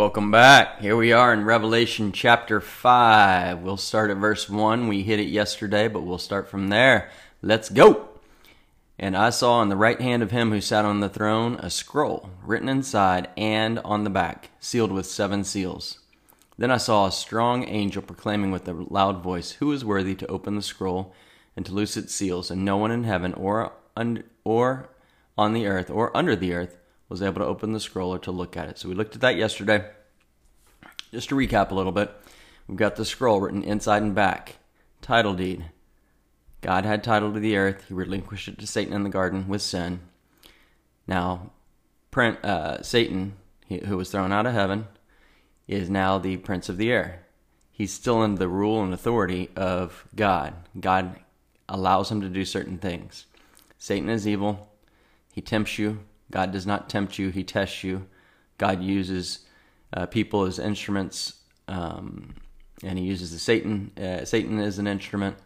Welcome back. Here we are in Revelation chapter 5. We'll start at verse 1. We hit it yesterday, but we'll start from there. Let's go. And I saw on the right hand of him who sat on the throne a scroll written inside and on the back, sealed with seven seals. Then I saw a strong angel proclaiming with a loud voice, Who is worthy to open the scroll and to loose its seals? And no one in heaven or, un- or on the earth or under the earth was able to open the scroller to look at it. So we looked at that yesterday. Just to recap a little bit, we've got the scroll written inside and back. Title deed. God had title to the earth. He relinquished it to Satan in the garden with sin. Now, uh, Satan, who was thrown out of heaven, is now the prince of the air. He's still under the rule and authority of God. God allows him to do certain things. Satan is evil. He tempts you. God does not tempt you, He tests you. God uses uh, people as instruments, um, and He uses the Satan. Uh, Satan is an instrument,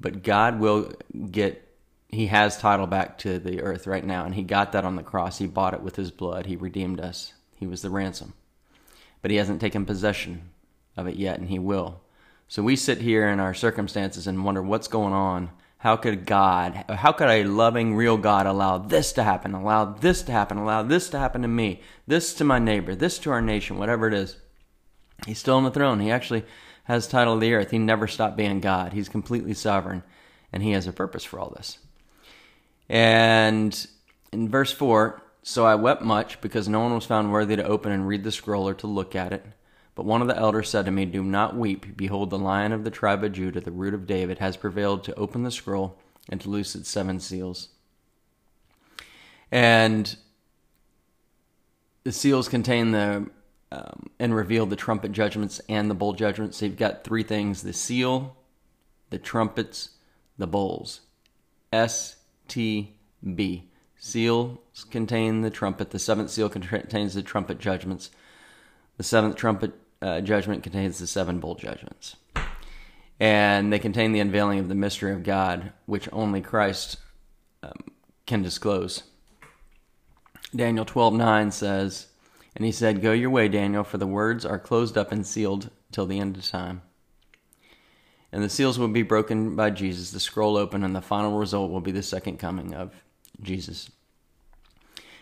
but God will get. He has title back to the earth right now, and He got that on the cross. He bought it with His blood. He redeemed us. He was the ransom, but He hasn't taken possession of it yet, and He will. So we sit here in our circumstances and wonder what's going on how could God, how could a loving, real God allow this to happen, allow this to happen, allow this to happen to me, this to my neighbor, this to our nation, whatever it is? He's still on the throne. He actually has title of the earth. He never stopped being God. He's completely sovereign, and he has a purpose for all this. And in verse 4, so I wept much because no one was found worthy to open and read the scroll or to look at it. But one of the elders said to me, Do not weep. Behold, the lion of the tribe of Judah, the root of David, has prevailed to open the scroll and to loose its seven seals. And the seals contain the um, and reveal the trumpet judgments and the bowl judgments. So you've got three things the seal, the trumpets, the bowls. S T B. Seals contain the trumpet. The seventh seal contains the trumpet judgments. The seventh trumpet uh, judgment contains the seven bowl judgments. And they contain the unveiling of the mystery of God, which only Christ um, can disclose. Daniel 12:9 says, And he said, Go your way, Daniel, for the words are closed up and sealed till the end of time. And the seals will be broken by Jesus, the scroll open, and the final result will be the second coming of Jesus.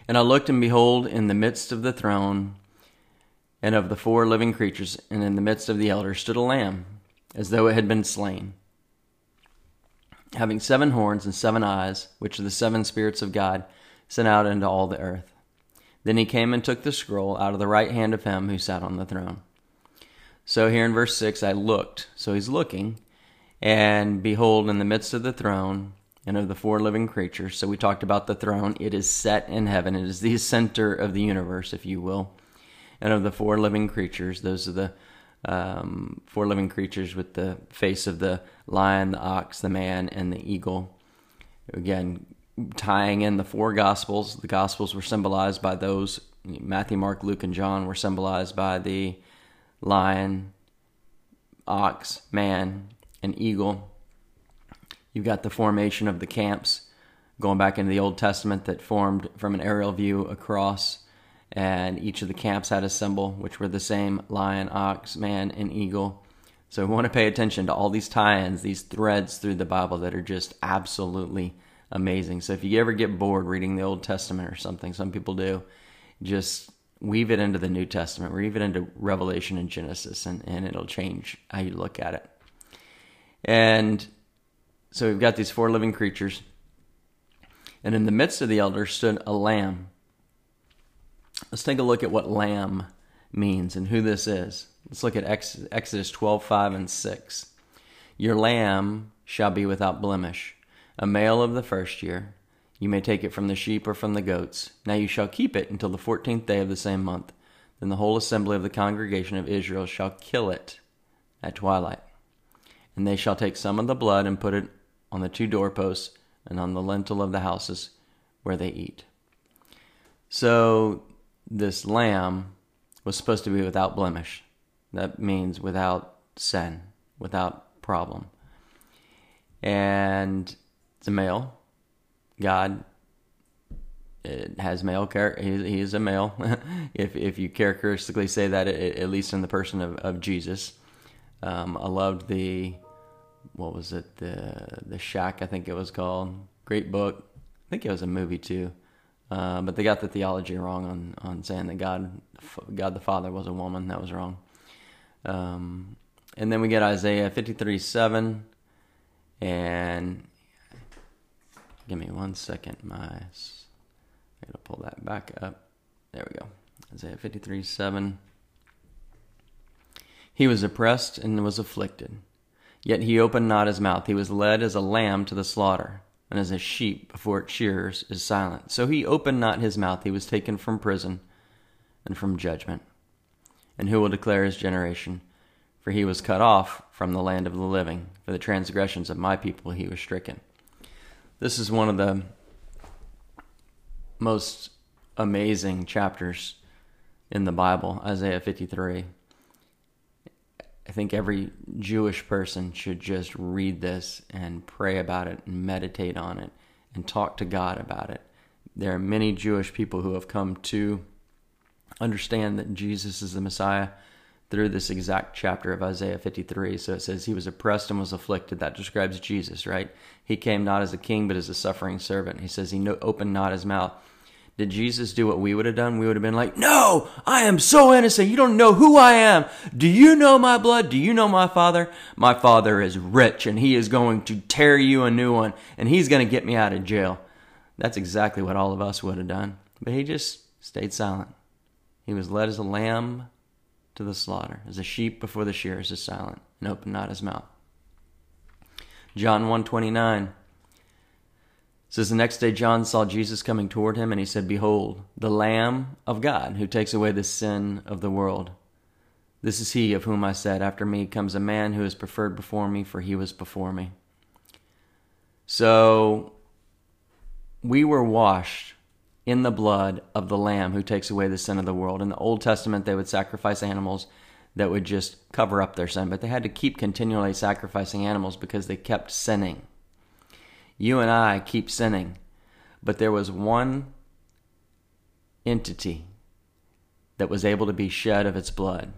And I looked, and behold, in the midst of the throne and of the four living creatures, and in the midst of the elders stood a lamb, as though it had been slain, having seven horns and seven eyes, which are the seven spirits of God sent out into all the earth. Then he came and took the scroll out of the right hand of him who sat on the throne. So here in verse 6, I looked. So he's looking, and behold, in the midst of the throne and of the four living creatures. So we talked about the throne. It is set in heaven, it is the center of the universe, if you will and of the four living creatures. Those are the um, four living creatures with the face of the lion, the ox, the man, and the eagle. Again, tying in the four gospels. The gospels were symbolized by those. Matthew, Mark, Luke, and John were symbolized by the lion, ox, man, and eagle. You've got the formation of the camps going back into the Old Testament that formed from an aerial view across and each of the camps had a symbol, which were the same lion, ox, man, and eagle. So we want to pay attention to all these tie ins, these threads through the Bible that are just absolutely amazing. So if you ever get bored reading the Old Testament or something, some people do, just weave it into the New Testament, weave it into Revelation and Genesis, and, and it'll change how you look at it. And so we've got these four living creatures. And in the midst of the elders stood a lamb Let's take a look at what lamb means and who this is. Let's look at Exodus 12, 5, and 6. Your lamb shall be without blemish, a male of the first year. You may take it from the sheep or from the goats. Now you shall keep it until the fourteenth day of the same month. Then the whole assembly of the congregation of Israel shall kill it at twilight. And they shall take some of the blood and put it on the two doorposts and on the lintel of the houses where they eat. So this lamb was supposed to be without blemish. That means without sin, without problem. And it's a male. God it has male character. He, is a male, if if you characteristically say that, at least in the person of, of Jesus. Um, I loved the what was it the the Shack I think it was called. Great book. I think it was a movie too. Uh, but they got the theology wrong on, on saying that God God the Father was a woman. That was wrong. Um, and then we get Isaiah 53 7. And give me one second. My, I gotta pull that back up. There we go. Isaiah 53 7. He was oppressed and was afflicted, yet he opened not his mouth. He was led as a lamb to the slaughter, and as a sheep before its shearers is silent. So he opened not his mouth. He was taken from prison and from judgment. And who will declare his generation? For he was cut off from the land of the living. For the transgressions of my people he was stricken. This is one of the most amazing chapters in the Bible, Isaiah 53. I think every Jewish person should just read this and pray about it and meditate on it and talk to God about it. There are many Jewish people who have come to understand that Jesus is the Messiah through this exact chapter of Isaiah 53. So it says, He was oppressed and was afflicted. That describes Jesus, right? He came not as a king, but as a suffering servant. He says, He opened not his mouth. Did Jesus do what we would have done? We would have been like, No, I am so innocent. You don't know who I am. Do you know my blood? Do you know my father? My father is rich and he is going to tear you a new one and he's going to get me out of jail. That's exactly what all of us would have done. But he just stayed silent. He was led as a lamb to the slaughter, as a sheep before the shearers is silent and opened not his mouth. John 129 says the next day John saw Jesus coming toward him, and he said, Behold, the Lamb of God who takes away the sin of the world. This is he of whom I said, After me comes a man who is preferred before me, for he was before me. So we were washed in the blood of the Lamb who takes away the sin of the world. In the Old Testament, they would sacrifice animals that would just cover up their sin, but they had to keep continually sacrificing animals because they kept sinning. You and I keep sinning. But there was one entity that was able to be shed of its blood.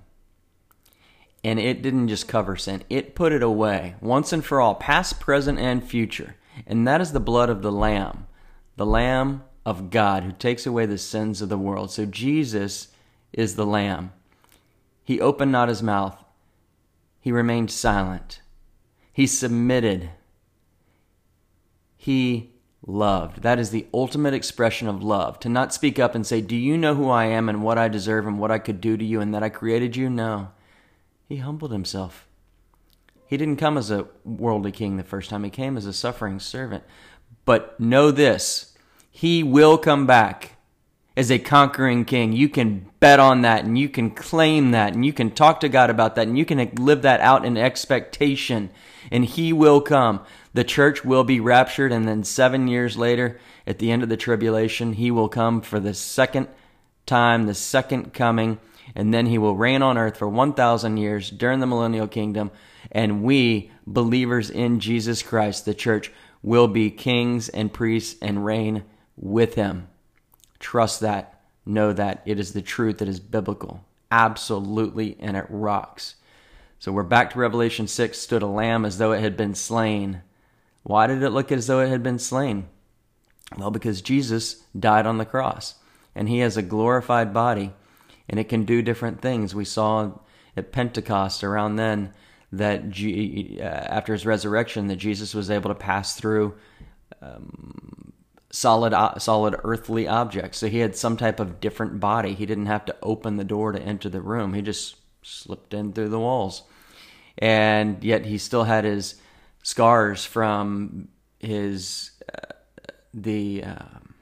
And it didn't just cover sin, it put it away once and for all, past, present, and future. And that is the blood of the Lamb, the Lamb of God who takes away the sins of the world. So Jesus is the Lamb. He opened not his mouth, he remained silent, he submitted he loved. That is the ultimate expression of love. To not speak up and say, Do you know who I am and what I deserve and what I could do to you and that I created you? No. He humbled himself. He didn't come as a worldly king the first time, he came as a suffering servant. But know this he will come back as a conquering king. You can bet on that and you can claim that and you can talk to God about that and you can live that out in expectation. And he will come the church will be raptured, and then seven years later, at the end of the tribulation, he will come for the second time, the second coming, and then he will reign on earth for 1,000 years during the millennial kingdom. And we, believers in Jesus Christ, the church, will be kings and priests and reign with him. Trust that. Know that. It is the truth. that is biblical. Absolutely. And it rocks. So we're back to Revelation 6 stood a lamb as though it had been slain why did it look as though it had been slain? Well, because Jesus died on the cross and he has a glorified body and it can do different things. We saw at Pentecost around then that G- uh, after his resurrection that Jesus was able to pass through um, solid uh, solid earthly objects. So he had some type of different body. He didn't have to open the door to enter the room. He just slipped in through the walls. And yet he still had his scars from his uh, the um,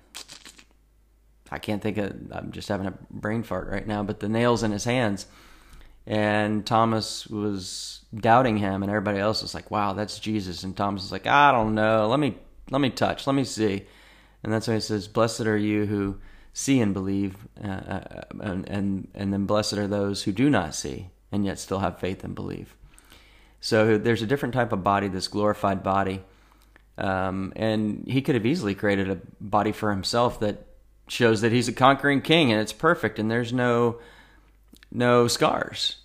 I can't think of I'm just having a brain fart right now, but the nails in his hands. And Thomas was doubting him, and everybody else was like, "Wow, that's Jesus." And Thomas was like, "I don't know. Let me let me touch. Let me see." And that's why he says, "Blessed are you who see and believe, uh, uh, and, and and then blessed are those who do not see and yet still have faith and believe." So there's a different type of body, this glorified body. Um, and he could have easily created a body for himself that shows that he's a conquering king and it's perfect and there's no no scars.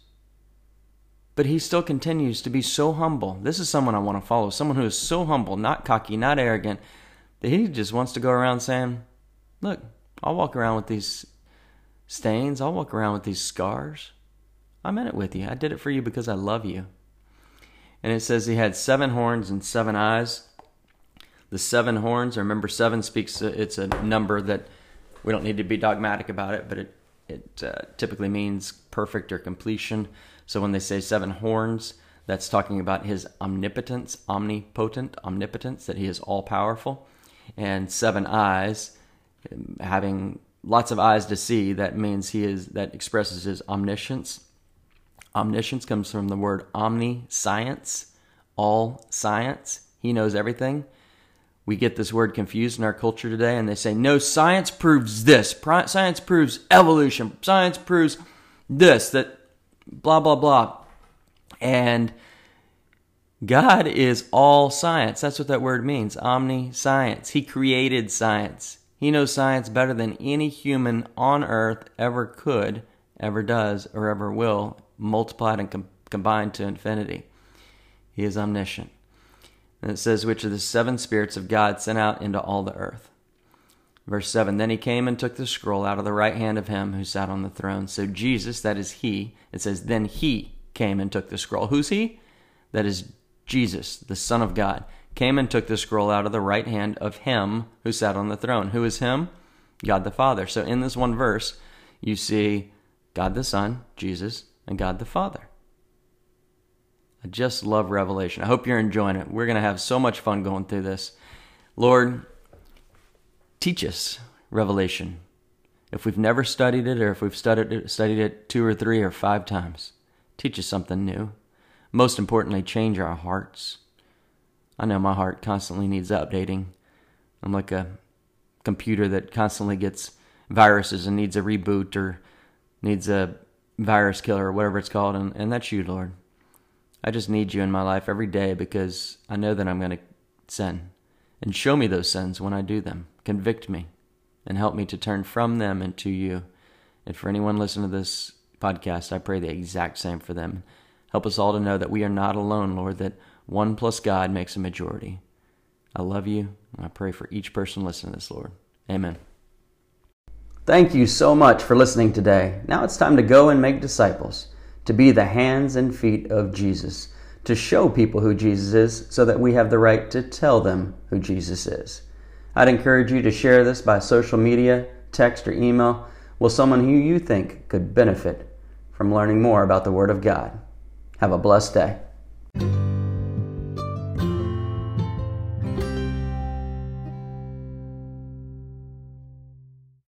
But he still continues to be so humble. This is someone I want to follow. Someone who is so humble, not cocky, not arrogant, that he just wants to go around saying, Look, I'll walk around with these stains. I'll walk around with these scars. I'm in it with you. I did it for you because I love you. And it says he had seven horns and seven eyes. The seven horns, I remember, seven speaks, it's a number that we don't need to be dogmatic about it, but it, it uh, typically means perfect or completion. So when they say seven horns, that's talking about his omnipotence, omnipotent, omnipotence, that he is all powerful. And seven eyes, having lots of eyes to see, that means he is, that expresses his omniscience. Omniscience comes from the word omniscience, all science. He knows everything. We get this word confused in our culture today, and they say, no, science proves this. Science proves evolution. Science proves this, that blah, blah, blah. And God is all science. That's what that word means omniscience. He created science. He knows science better than any human on earth ever could, ever does, or ever will, multiplied and com- combined to infinity. He is omniscient. And it says, which are the seven spirits of God sent out into all the earth. Verse 7 Then he came and took the scroll out of the right hand of him who sat on the throne. So Jesus, that is he, it says, Then he came and took the scroll. Who's he? That is Jesus, the Son of God, came and took the scroll out of the right hand of him who sat on the throne. Who is him? God the Father. So in this one verse, you see God the Son, Jesus, and God the Father. I just love Revelation. I hope you're enjoying it. We're going to have so much fun going through this. Lord, teach us Revelation. If we've never studied it, or if we've studied it, studied it two or three or five times, teach us something new. Most importantly, change our hearts. I know my heart constantly needs updating. I'm like a computer that constantly gets viruses and needs a reboot or needs a virus killer or whatever it's called, and, and that's you, Lord. I just need you in my life every day because I know that I'm going to sin. And show me those sins when I do them. Convict me and help me to turn from them and to you. And for anyone listening to this podcast, I pray the exact same for them. Help us all to know that we are not alone, Lord, that one plus God makes a majority. I love you, and I pray for each person listening to this, Lord. Amen. Thank you so much for listening today. Now it's time to go and make disciples, to be the hands and feet of Jesus, to show people who Jesus is so that we have the right to tell them who Jesus is. I'd encourage you to share this by social media, text, or email with someone who you think could benefit from learning more about the Word of God. Have a blessed day.